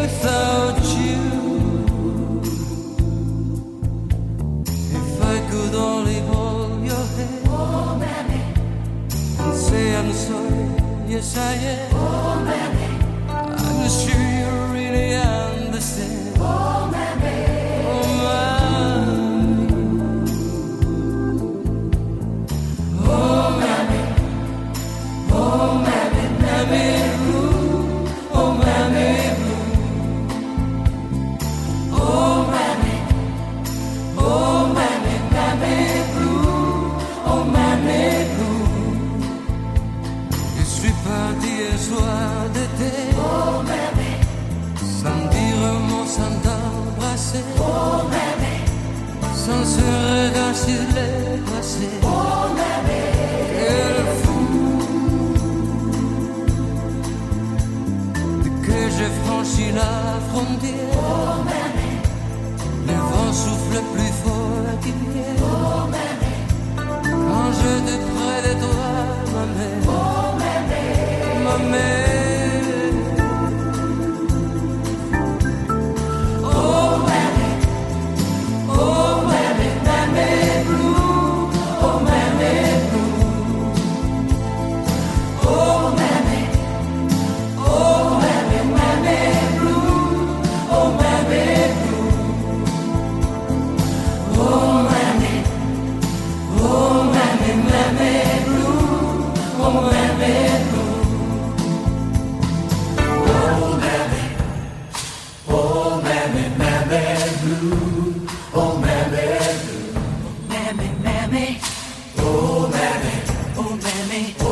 without you. If I could only hold your hand and say I'm sorry, yes I am. Oh, sur le passé. On avait quel fou que je franchis la frontière. Oh, On avait le vent souffle plus fort qu'il mammy, mammy. Oh, mammy, oh, mammy. Oh,